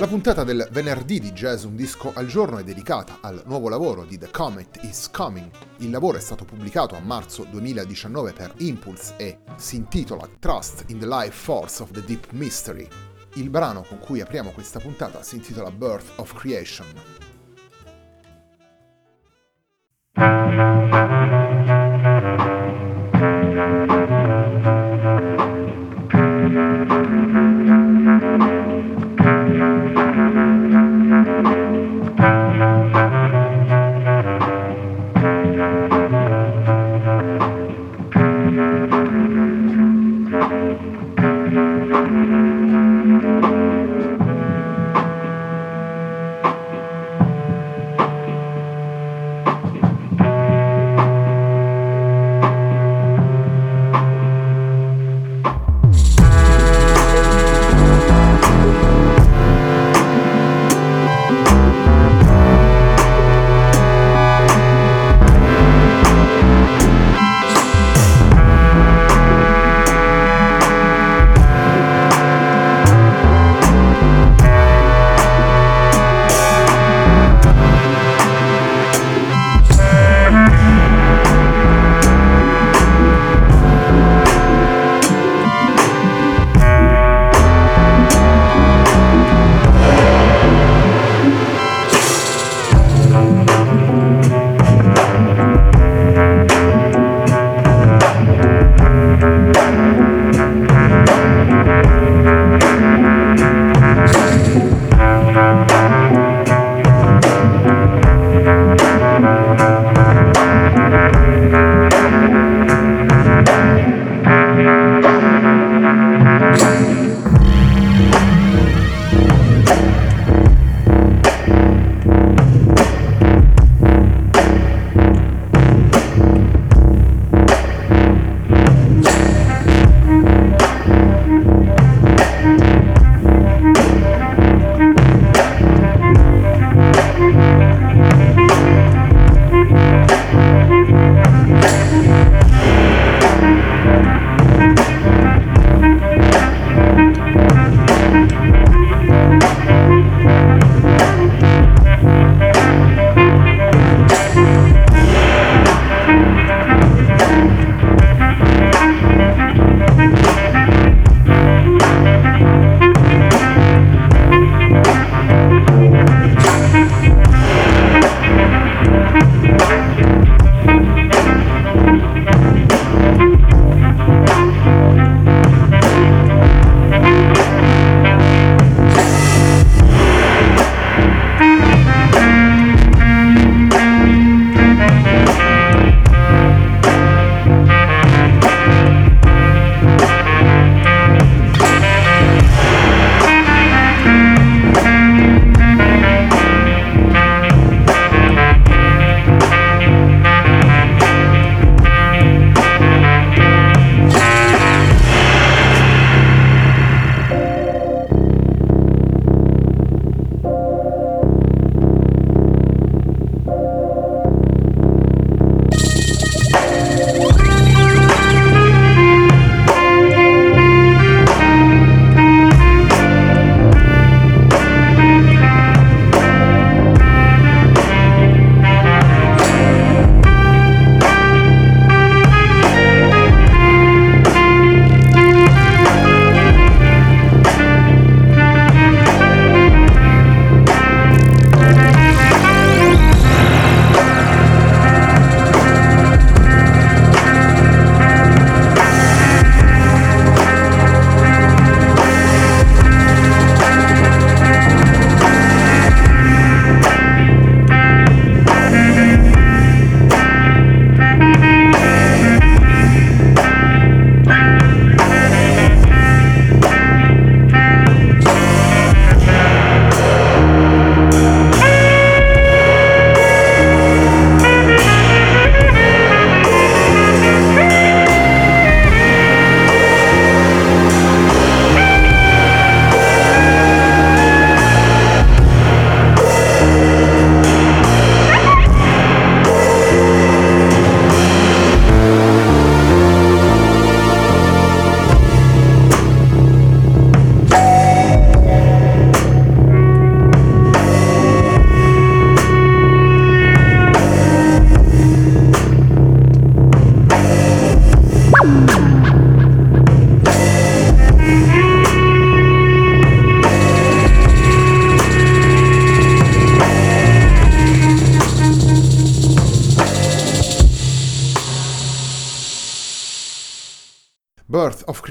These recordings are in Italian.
La puntata del venerdì di Jazz Un Disco al Giorno è dedicata al nuovo lavoro di The Comet Is Coming. Il lavoro è stato pubblicato a marzo 2019 per Impulse e si intitola Trust in the Life Force of the Deep Mystery. Il brano con cui apriamo questa puntata si intitola Birth of Creation.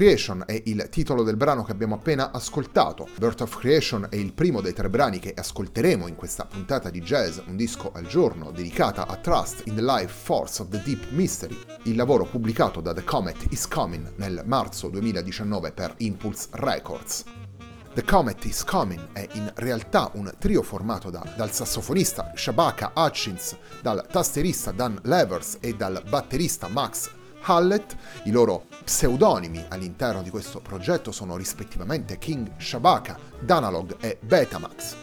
Creation è il titolo del brano che abbiamo appena ascoltato. Birth of Creation è il primo dei tre brani che ascolteremo in questa puntata di jazz, un disco al giorno, dedicata a Trust in the Life Force of the Deep Mystery, il lavoro pubblicato da The Comet is Coming nel marzo 2019 per Impulse Records. The Comet is Coming è in realtà un trio formato da, dal sassofonista Shabaka Hutchins, dal tasterista Dan Levers e dal batterista Max Hallett. I loro pseudonimi all'interno di questo progetto sono rispettivamente King Shabaka, Danalog e Betamax.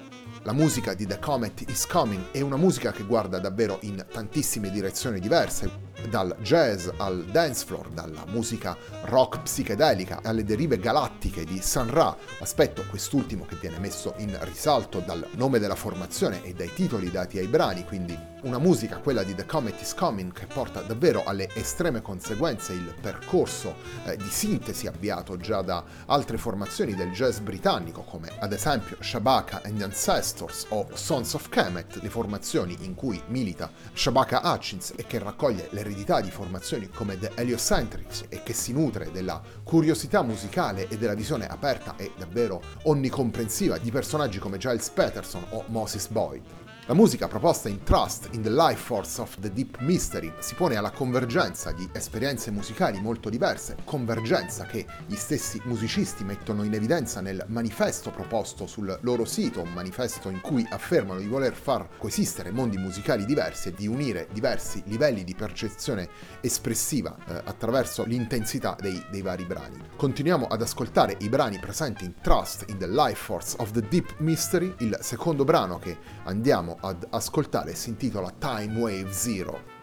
La musica di The Comet is Coming è una musica che guarda davvero in tantissime direzioni diverse, dal jazz al dance floor, dalla musica rock psichedelica alle derive galattiche di San Ra, aspetto quest'ultimo che viene messo in risalto dal nome della formazione e dai titoli dati ai brani, quindi una musica, quella di The Comet is Coming, che porta davvero alle estreme conseguenze il percorso eh, di sintesi avviato già da altre formazioni del jazz britannico, come ad esempio Shabaka and the Ancestors o Sons of Kemet, le formazioni in cui milita Shabaka Hutchins e che raccoglie l'eredità di formazioni come The Heliocentrics e che si nutre della curiosità musicale e della visione aperta e davvero onnicomprensiva di personaggi come Giles Peterson o Moses Boyd. La musica proposta in Trust in the Life Force of the Deep Mystery si pone alla convergenza di esperienze musicali molto diverse, convergenza che gli stessi musicisti mettono in evidenza nel manifesto proposto sul loro sito, un manifesto in cui affermano di voler far coesistere mondi musicali diversi e di unire diversi livelli di percezione espressiva eh, attraverso l'intensità dei, dei vari brani. Continuiamo ad ascoltare i brani presenti in Trust in the Life Force of the Deep Mystery, il secondo brano che andiamo ad ascoltare si intitola Time Wave Zero.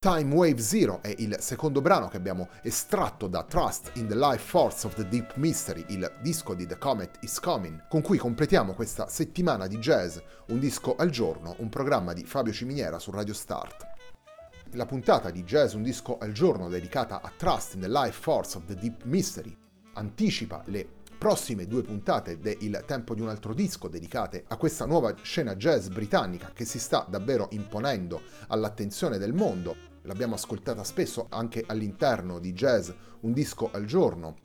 Time Wave Zero è il secondo brano che abbiamo estratto da Trust in the Life Force of the Deep Mystery, il disco di The Comet is Coming, con cui completiamo questa settimana di jazz, un disco al giorno, un programma di Fabio Ciminiera su Radio Start. La puntata di Jazz Un disco al giorno dedicata a Trust in the Life Force of the Deep Mystery anticipa le prossime due puntate de Il tempo di un altro disco dedicate a questa nuova scena jazz britannica che si sta davvero imponendo all'attenzione del mondo. L'abbiamo ascoltata spesso anche all'interno di Jazz Un disco al giorno,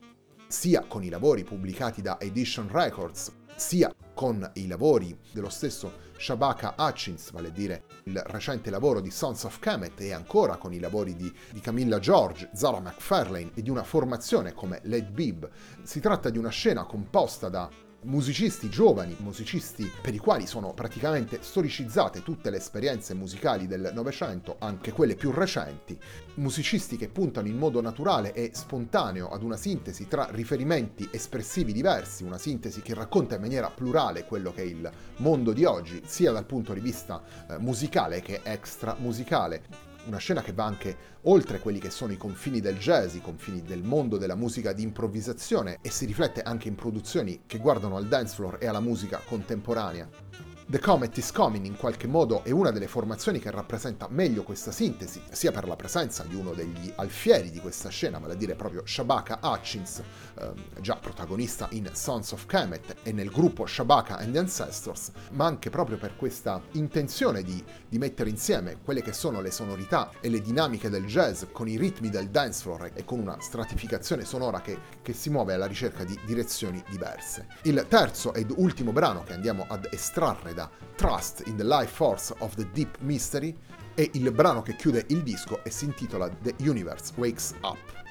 sia con i lavori pubblicati da Edition Records, sia con i lavori dello stesso Shabaka Hutchins, vale a dire il recente lavoro di Sons of Kemet e ancora con i lavori di, di Camilla George, Zara McFarlane e di una formazione come Led Bib. Si tratta di una scena composta da musicisti giovani, musicisti per i quali sono praticamente storicizzate tutte le esperienze musicali del Novecento, anche quelle più recenti, musicisti che puntano in modo naturale e spontaneo ad una sintesi tra riferimenti espressivi diversi, una sintesi che racconta in maniera plurale quello che è il mondo di oggi, sia dal punto di vista eh, musicale che extra musicale una scena che va anche oltre quelli che sono i confini del jazz, i confini del mondo della musica di improvvisazione e si riflette anche in produzioni che guardano al dance floor e alla musica contemporanea. The Comet is Coming in qualche modo è una delle formazioni che rappresenta meglio questa sintesi, sia per la presenza di uno degli alfieri di questa scena, vale a dire proprio Shabaka Hutchins, eh, già protagonista in Sons of Kemet e nel gruppo Shabaka and the Ancestors, ma anche proprio per questa intenzione di, di mettere insieme quelle che sono le sonorità e le dinamiche del jazz con i ritmi del dance floor e con una stratificazione sonora che, che si muove alla ricerca di direzioni diverse. Il terzo ed ultimo brano che andiamo ad estrarre da Trust in the Life Force of the Deep Mystery e il brano che chiude il disco e si intitola The Universe Wakes Up.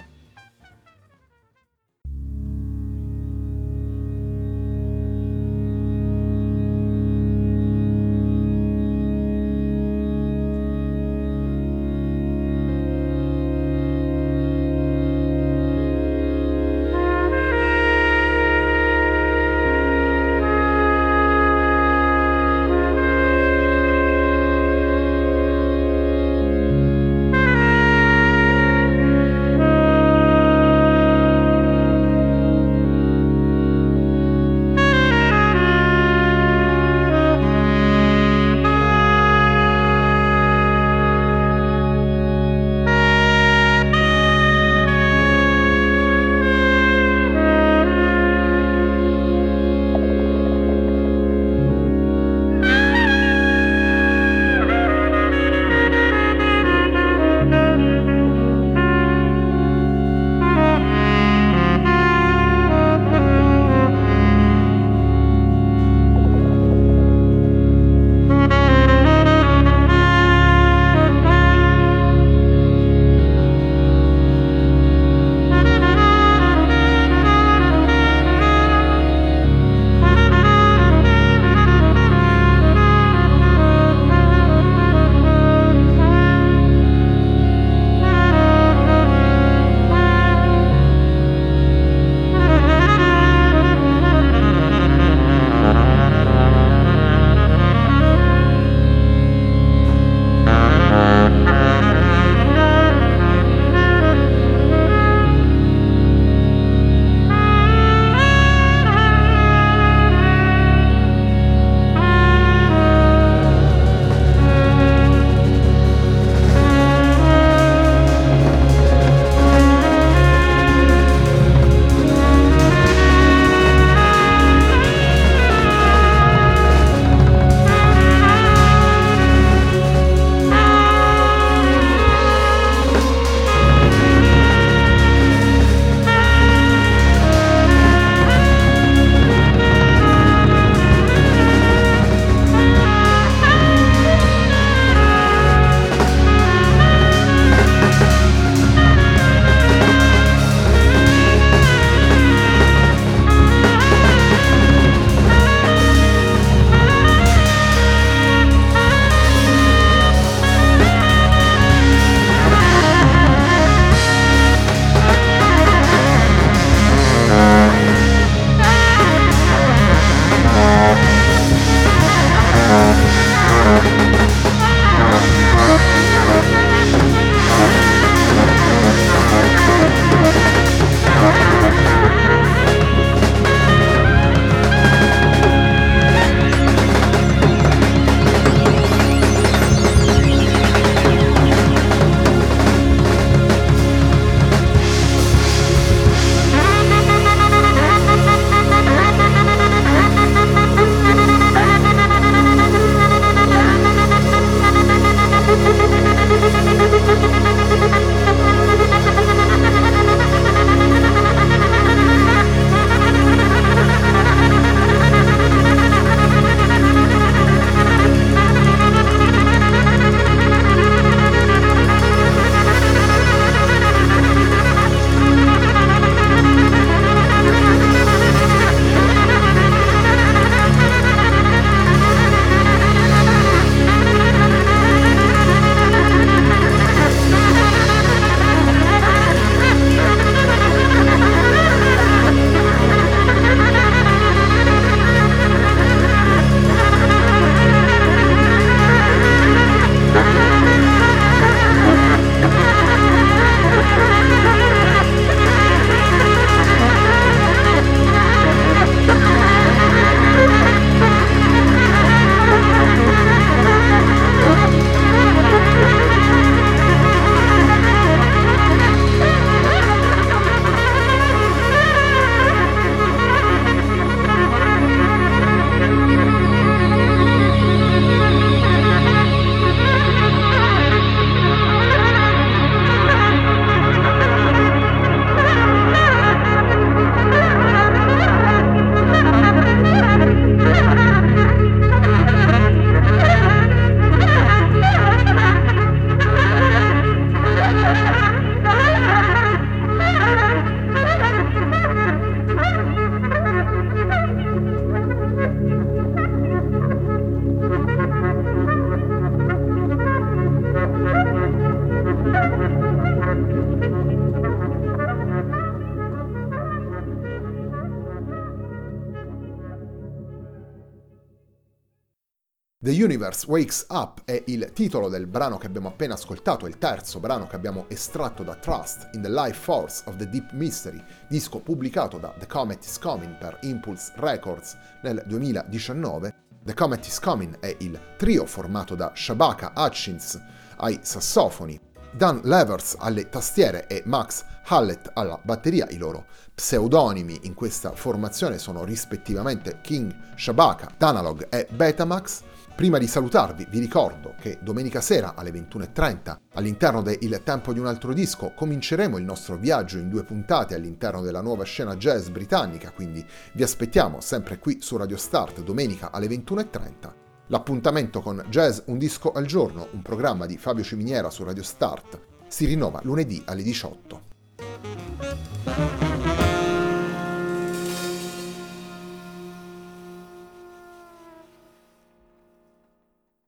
Universe Wakes Up è il titolo del brano che abbiamo appena ascoltato, il terzo brano che abbiamo estratto da Trust in the Life Force of the Deep Mystery, disco pubblicato da The Comet is Coming per Impulse Records nel 2019. The Comet is Coming è il trio formato da Shabaka Hutchins ai sassofoni, Dan Levers alle tastiere e Max Hallett alla batteria. I loro pseudonimi in questa formazione sono rispettivamente King Shabaka, Danalog e Betamax. Prima di salutarvi vi ricordo che domenica sera alle 21.30 all'interno de Il Tempo di un altro disco cominceremo il nostro viaggio in due puntate all'interno della nuova scena jazz britannica, quindi vi aspettiamo sempre qui su Radio Start domenica alle 21.30. L'appuntamento con Jazz Un disco al giorno, un programma di Fabio Ciminiera su Radio Start, si rinnova lunedì alle 18.